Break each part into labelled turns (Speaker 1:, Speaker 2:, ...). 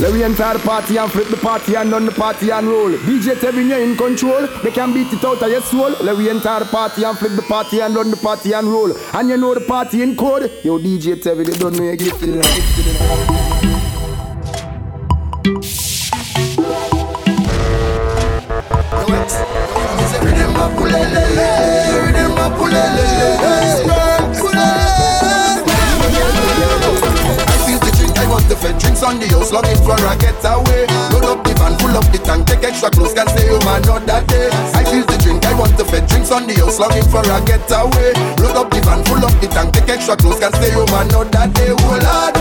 Speaker 1: Let we enter the party and flip the party and run the party and roll. DJ Tevin, you in control. They can beat it out of your soul. We enter the party and flip the party and run the party and roll. And you know the party in code. Yo, DJ Tevin, they don't know you gifted. You
Speaker 2: drinks on the house, longing for a getaway. Load up the van, pull up the tank, take extra clothes, can stay home another day. I feel the drink, I want the fed drinks on the house, longing for a getaway. Load up the van, pull up the tank, take extra clothes, can stay home another day. Oh Lord,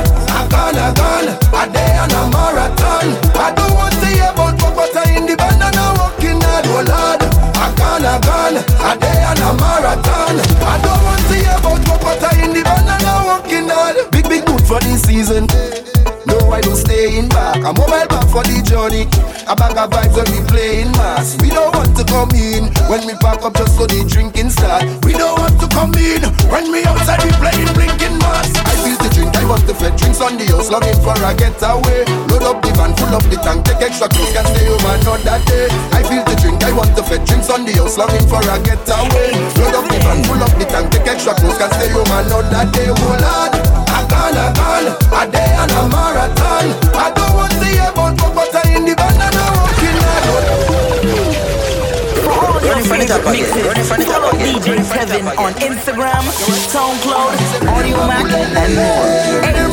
Speaker 2: for the journey. A bag of vibes when we playing mass. We don't want to come in when we pack up just so the drinking start. We don't want to come in when we outside we playing blinking mass. I feel the drink, I want the fed drinks on the house, longing for a getaway. Load up the van, full up the tank, take extra clothes, can stay home another day. I feel the drink, I want the fed drinks on the house, longing for a getaway. Load up the van, full up the tank, take extra clothes, can stay home another day. Oh
Speaker 3: DJ Tevin on Instagram, SoundCloud, Audio Mac, and more. Hey Tevin,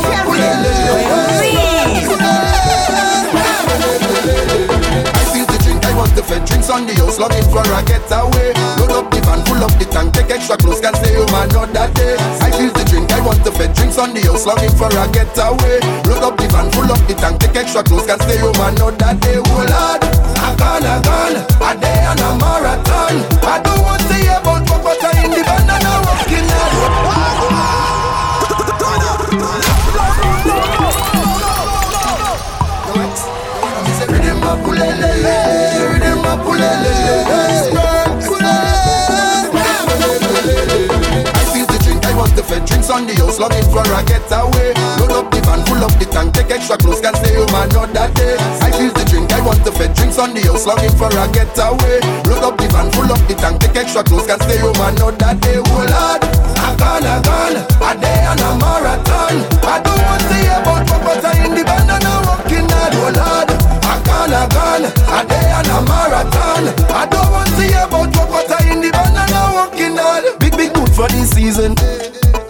Speaker 2: I feel the drink, I want the fed drinks on the house, longing for a getaway. Load up the van, full up the tank, take extra clothes, can stay home another day. I feel the drink, I want the fed drinks on the house, longing for a getaway. Load up the van, full up the tank, take extra clothes, can stay home another day. Oh Lord, I gone, I gone, a day and a marathon. I don't want to hear about the house, longing for a getaway. Load up the van, full up the tank, take extra clothes, can stay home another day. Oh Lord, I gone, a gun. A day and a marathon. I don't want to hear about what in the band and I'm walking hard. Oh Lord, I gone, I gone, a day and a marathon. I don't want to hear about what in the band and I'm walking hard. Oh, big, big mood for this season.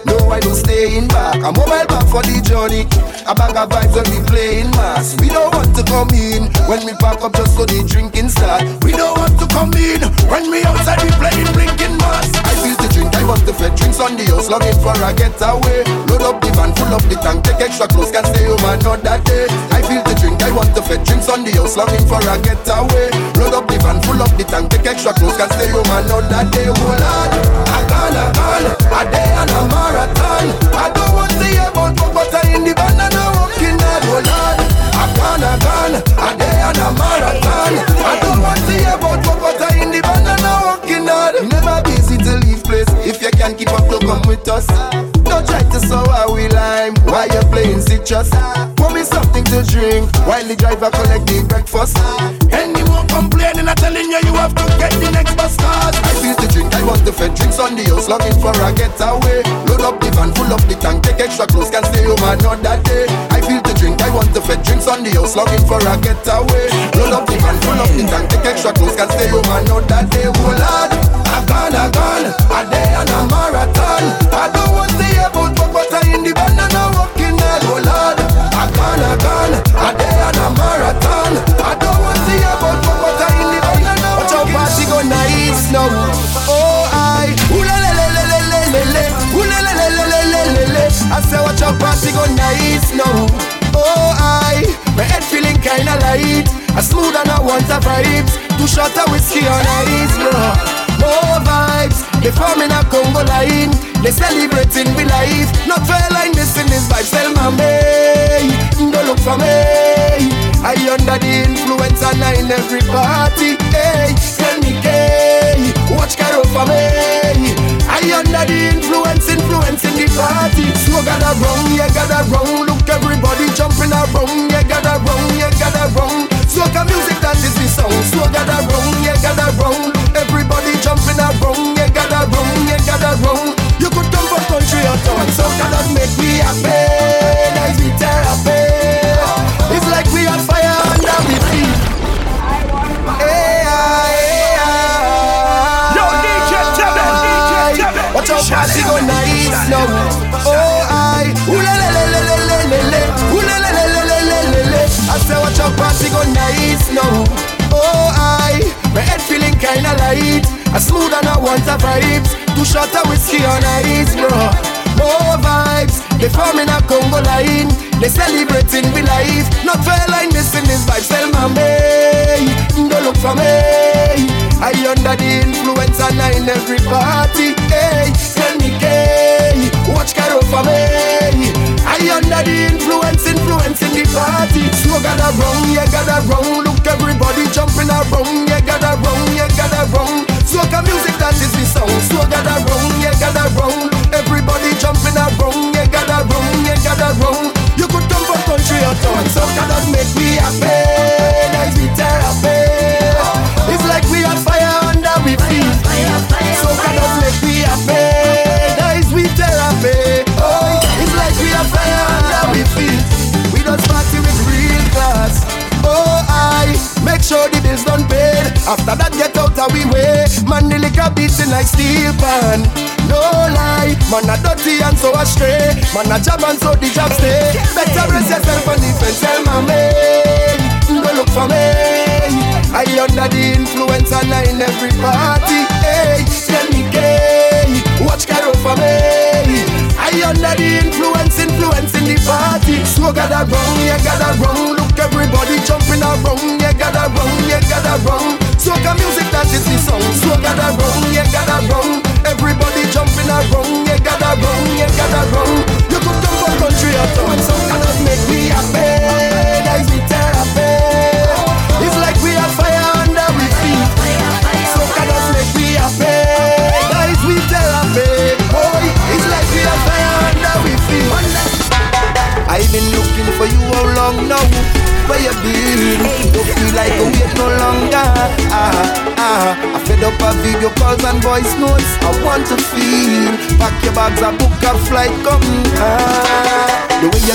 Speaker 2: No, I don't stay in back. I'm mobile back for the journey. A bag of vibes when we playing mass. We don't to come in when we pack up just so the drinking start. We don't want to come in when we outside we playing blinking mass. I feel the drink, I want the fed drinks on the house, longing for a getaway. Load up the van, full up the tank, take extra clothes, can stay home another day. I feel the drink, I want the fed drinks on the house, longing for a getaway. Load up the van, full up the tank, take extra clothes, can stay home another day. Oh Lord, I gone, I gone, a day and a marathon. I don't want to hear about what I in the band I gone, a day and a marathon. I don't want to hear about what I in the band and I'm walking hard. Never be easy to leave place. If you can keep up, to come with us. Don't try to sour we lime while you're playing citrus. Pour me something to drink while the driver collect the breakfast. Any more complaining, I'm telling you, you have to get the next bus cars. I feel the drink, I want the fed drinks on the house, longing for a getaway. Load up the van, full up the tank, take extra clothes, can stay home another day the fed drinks on the house, looking for a getaway. Roll up the van, full up the tank, take extra clothes, can stay home and know that they will add. A gun, a gun, a day and a marathon. I don't want to hear about but in the van and I'm walking hell, oh Lord. a gun, a gun, a day and a marathon. I don't want to hear about but in the van and I'm walking.
Speaker 4: Watch out, party go nice now. Oh, I, ooh la la la la la la la, ooh la la la la la la la. I say watch out, party go nice now feeling kinda light. I smooth and I want a vibes. Two shot of whiskey on ice, no. More vibes. They forming a Congo line. They celebrating with life. Not fair line, this in this vibe. Tell my me. Don't look for me. I under the influence and I in every party. Hey, tell me, gay. Watch Caro for me. I under the influence, influence in the party. So gotta run, yeah, gotta run. Everybody jumping around, yeah, gather round, yeah, gather round.
Speaker 2: Soca music, that is the sound. So gather round, yeah, gather round. Everybody jumping around, yeah, gather round, yeah, gather round. You could come from country or town, soca that make me happy. Oh, I. My head feeling kinda light. I smooth and I want a vibes. Two shot of whiskey on ice, bro. More vibes. They forming a Congo line. They celebrating with life. Not fair line missing this vibe. Tell my me. Don't look for me. I under the influence and I in every party. Hey, tell me, gay. Watch Caro for me. I under the influence, influencing the party. So gather round, yeah, gather round. Everybody jumping around, yeah, gather round, yeah, gather round. Soca music that is the sound. So gather round, yeah, gather round. Everybody jumping around, yeah, gather round, yeah, gather round. You could come from country or town. Soca that make me happy, nice me therapy. It's like we on fire under we feet. Soca that make me happy, sure the bills done paid. After that, get out of we way. Man, the liquor beating like steel pan. No lie, man, a dirty and so astray. Man, a job and so the job stay. Better brace yourself on defense, tell my man. Don't look for me. I under the influence and I in every party. Hey, tell me gay. Watch Caro for me. I under the influence, influencing the party. So gather round, yeah, gather round. Look, everybody jumping around, yeah, gather round, yeah, gather round. Soca music that is the song. So gather round, yeah, gather round. Everybody jumping around, yeah, gather round, yeah, gather round.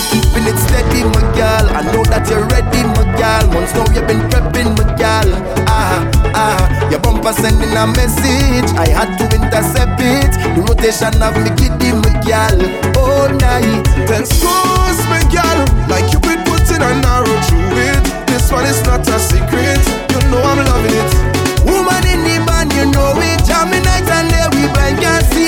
Speaker 2: You're keeping it steady, my girl. I know that you're ready, my girl. Months now you've been prepping, my girl. Ah, ah. Your bumper sending a message. I had to intercept it. The rotation of me giddy, my girl. All night.
Speaker 5: Then screws me, girl, like you've been putting an arrow through it. This one is not a secret. You know I'm loving it.
Speaker 2: Woman in the band, you know we jamming night and day. We blind can't see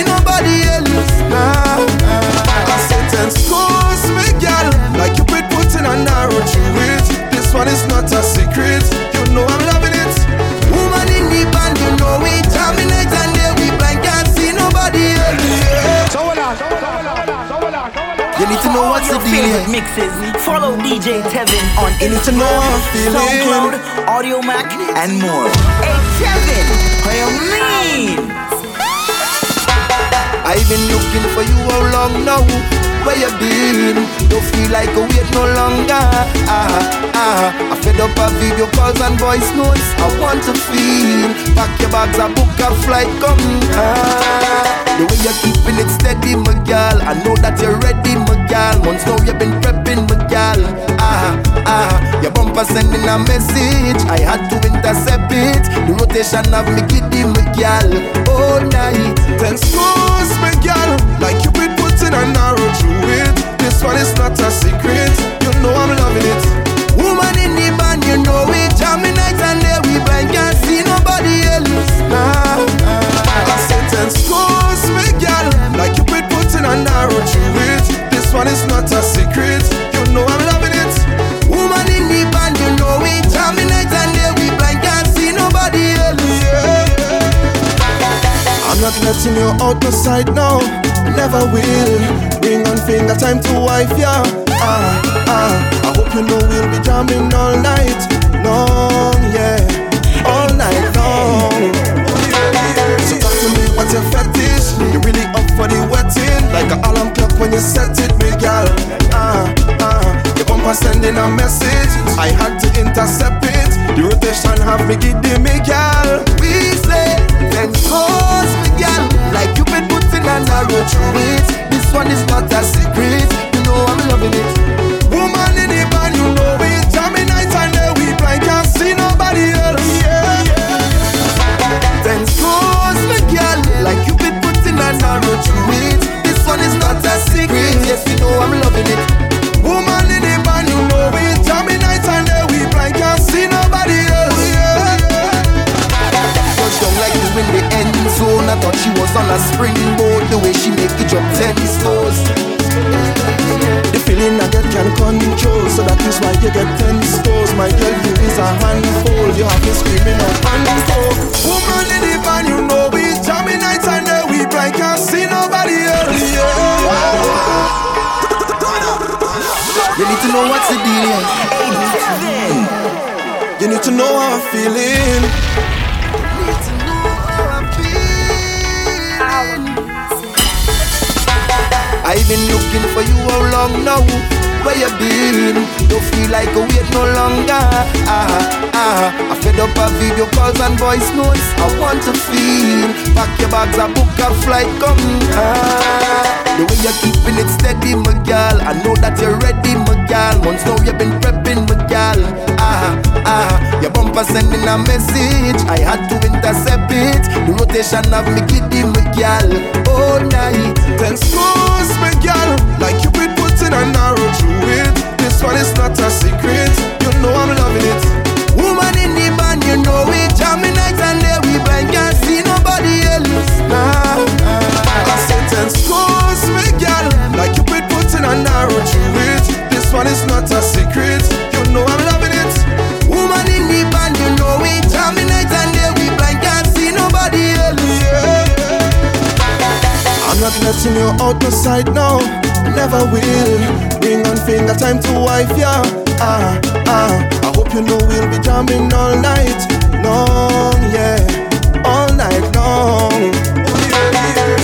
Speaker 5: You know
Speaker 2: what's the deal.
Speaker 3: favorite mixes. Follow DJ Tevin on
Speaker 2: You need to know
Speaker 3: Instagram. SoundCloud, Audiomack, and more. Hey Tevin, what you mean?
Speaker 2: I've been looking for you how long now? Where you been? Don't feel like a wait no longer. Ah, ah. I fed up of video calls and voice notes. I want to feel. Pack your bags and book a flight. Come. Ah. The way you're keeping it steady, my girl. I know that you're ready, my girl. Months now you've been prepping, my girl. Ah, ah. Your bumper sending a message. I had to intercept it. The rotation of me giddy, my girl. All night.
Speaker 5: Screws me, girl, like you been putting an arrow through it. This one is not a secret. You know I'm loving it.
Speaker 2: Woman in the band, you know we jamming night
Speaker 5: my now. Never will. Ring on finger, time to wife ya. Ah, ah. I hope you know we'll be jamming all night long, yeah. All night long. So talk to me, what's your fetish? You really up for the wetting? Like an alarm clock when you set it, me girl. Ah, ah. Your bumper sending a message. I had to intercept it. The rotation have me giddy, me gal.
Speaker 2: Putting an through it. This one is not a secret, you know I'm loving it. Thought she was on a springboard, the way she make it drop ten toes.
Speaker 5: The feeling I get can't control, so that is why you get ten scores. My girl, you is a
Speaker 2: looking for you how long now? Where you been? Don't feel like a wait no longer. Ah, ah. I fed up of video calls and voice notes. I want to feel. Pack your bags and book a flight. Come. Ah. The way you're keeping it steady, my girl. I know that you're ready, my girl. Months now you've been prepping, my girl. Ah, ah. Your bumper sending a message. I had to intercept it. The rotation of me giddy, my girl. All night.
Speaker 5: Scores Letting you out my sight now. Never will. Ring on finger, time to wife ya. Ah, ah. I hope you know we'll be jamming all night long, yeah. All night long.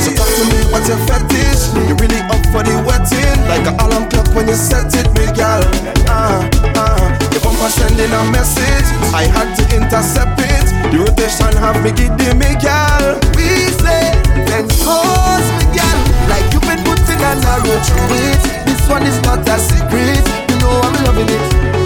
Speaker 5: So talk to me, what's your fetish? You really up for the wetting? Like an alarm clock when you set it, me gal. Ah, ah. If I'm sending a message, I had to intercept it. The rotation have me giddy, me gal.
Speaker 2: We say, then cause an arrow through it. This one is not a secret. You know I'm loving it.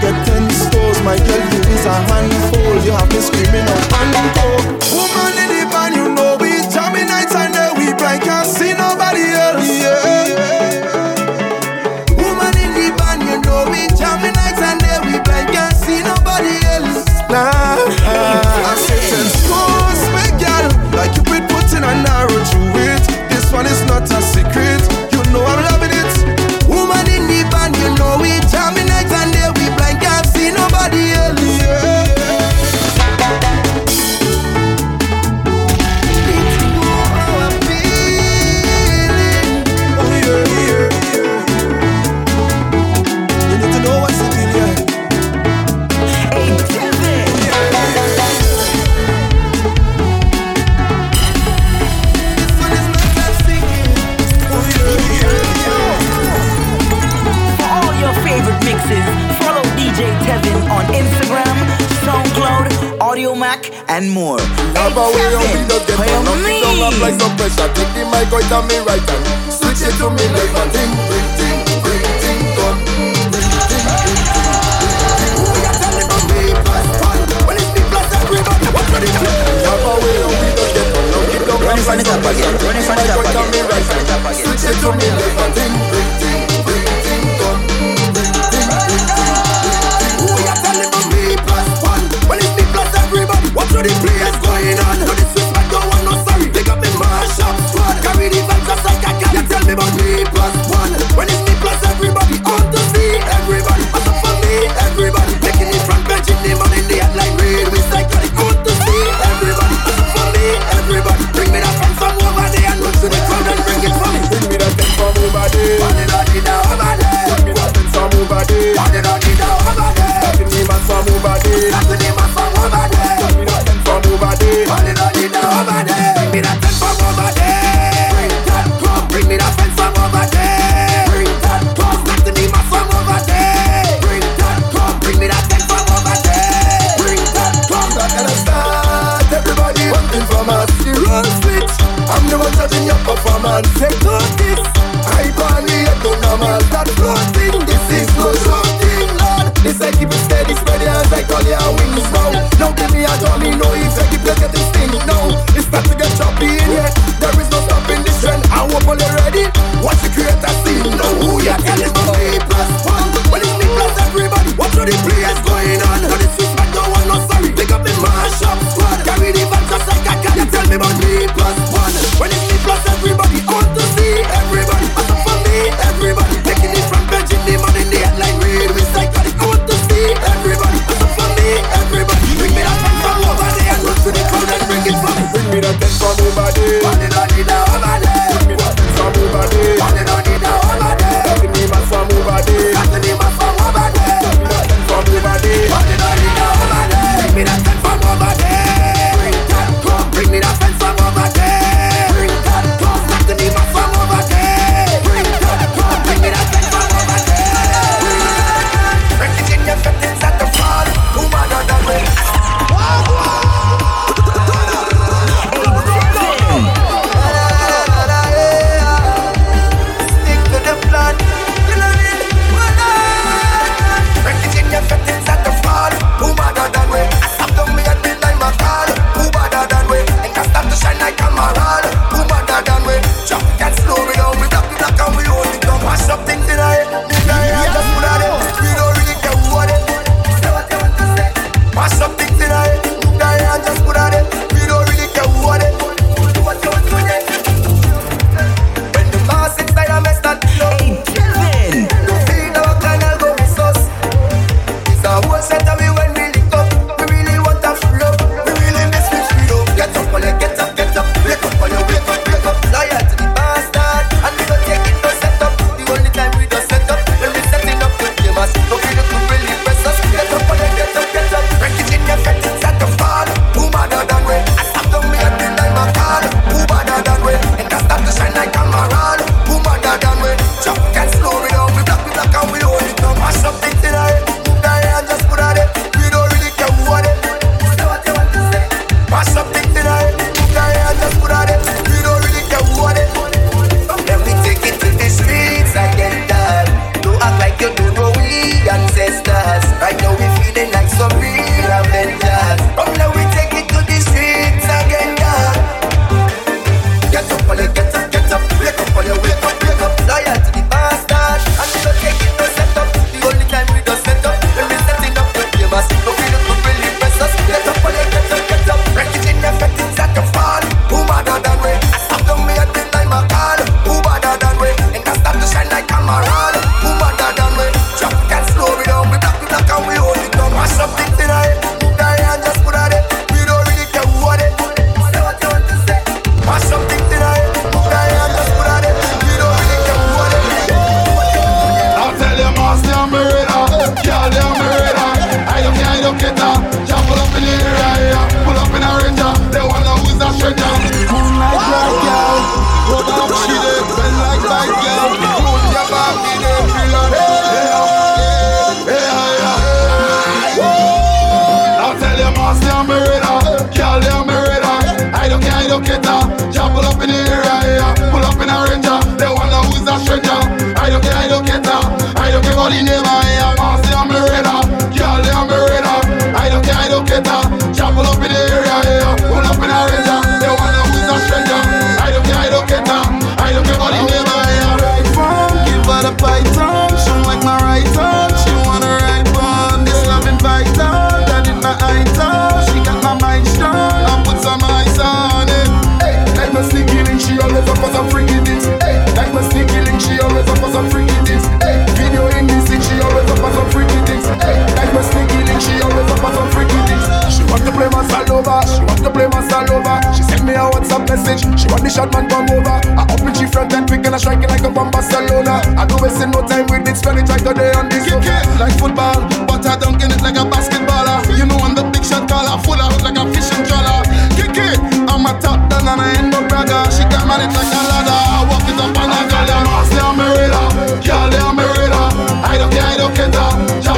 Speaker 5: Get ten scores. My girl, you is a handful. You have me
Speaker 6: apply some pressure. Take the mic out of me right hand. Switch it to me left and ting, bring ting, bring ting, come. Bring ting, bring ting. Who ya tell me about me? When it's me plus everybody, what do they do? Have a way me on don't
Speaker 3: Run it from the top again, run it from the top again, the.
Speaker 6: Switch it to me left and ting, bring ting, bring ting, come. Ting, ting. Who ya tell me about me? When it's me plus everybody, what do the players going on? WhatsApp message, she want the shot man come over. I open she front and quick and I strike it like a bomb Barcelona. I don't waste no time with it, spend it right today on this.
Speaker 2: Kick it like football, but I dunk in it like a basketballer. You know I'm the big shot caller, full out like a fishing trawler. Kick it, I'm a top down and I ain't no bragger. She got married like a ladder, I walk it up and I got them.
Speaker 6: I'm a radar, girl, I'm a radar. I don't care, I don't care.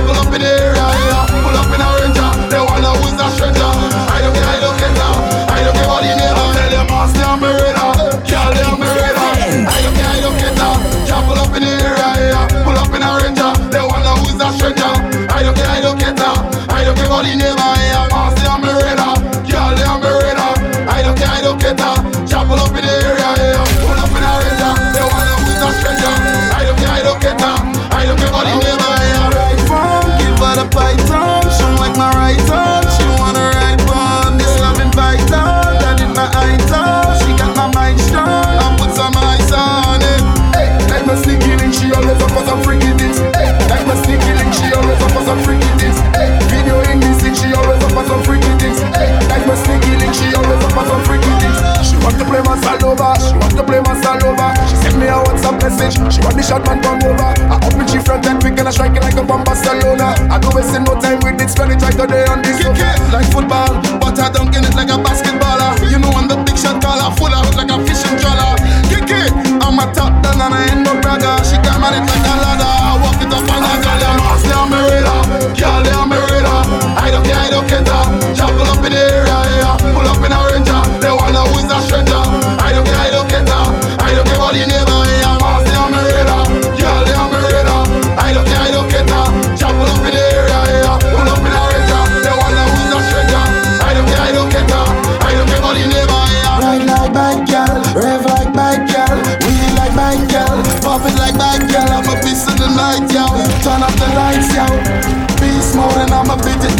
Speaker 6: Message, she want the shot man come over. I open she front and quick and I strike it like a bomb Barcelona. I don't waste no time with it, spend it right today on this.
Speaker 2: Kick it like football, but I dunk in it like a basketballer. You know I'm the big shot caller, full out like a fishing trawler. Kick it, I'm a top down and I ain't no bragger. She got married like a ladder, I walk it up and I got them.
Speaker 6: Say I'm a radar, girl, I'm a radar. I don't care, I don't care.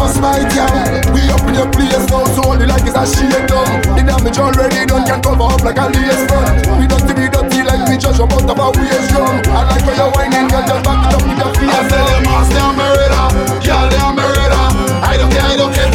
Speaker 2: for smite, yeah.
Speaker 6: We up in the place now, so only like it's a shade down. The damage already done can cover up like a lace front. We don't dusty, we dirty like we judge about of our waist drum. I like when you're whining, girl, just back it up with your feet. I say them ass, they are murder, girl, they are murder. I don't care, I don't care.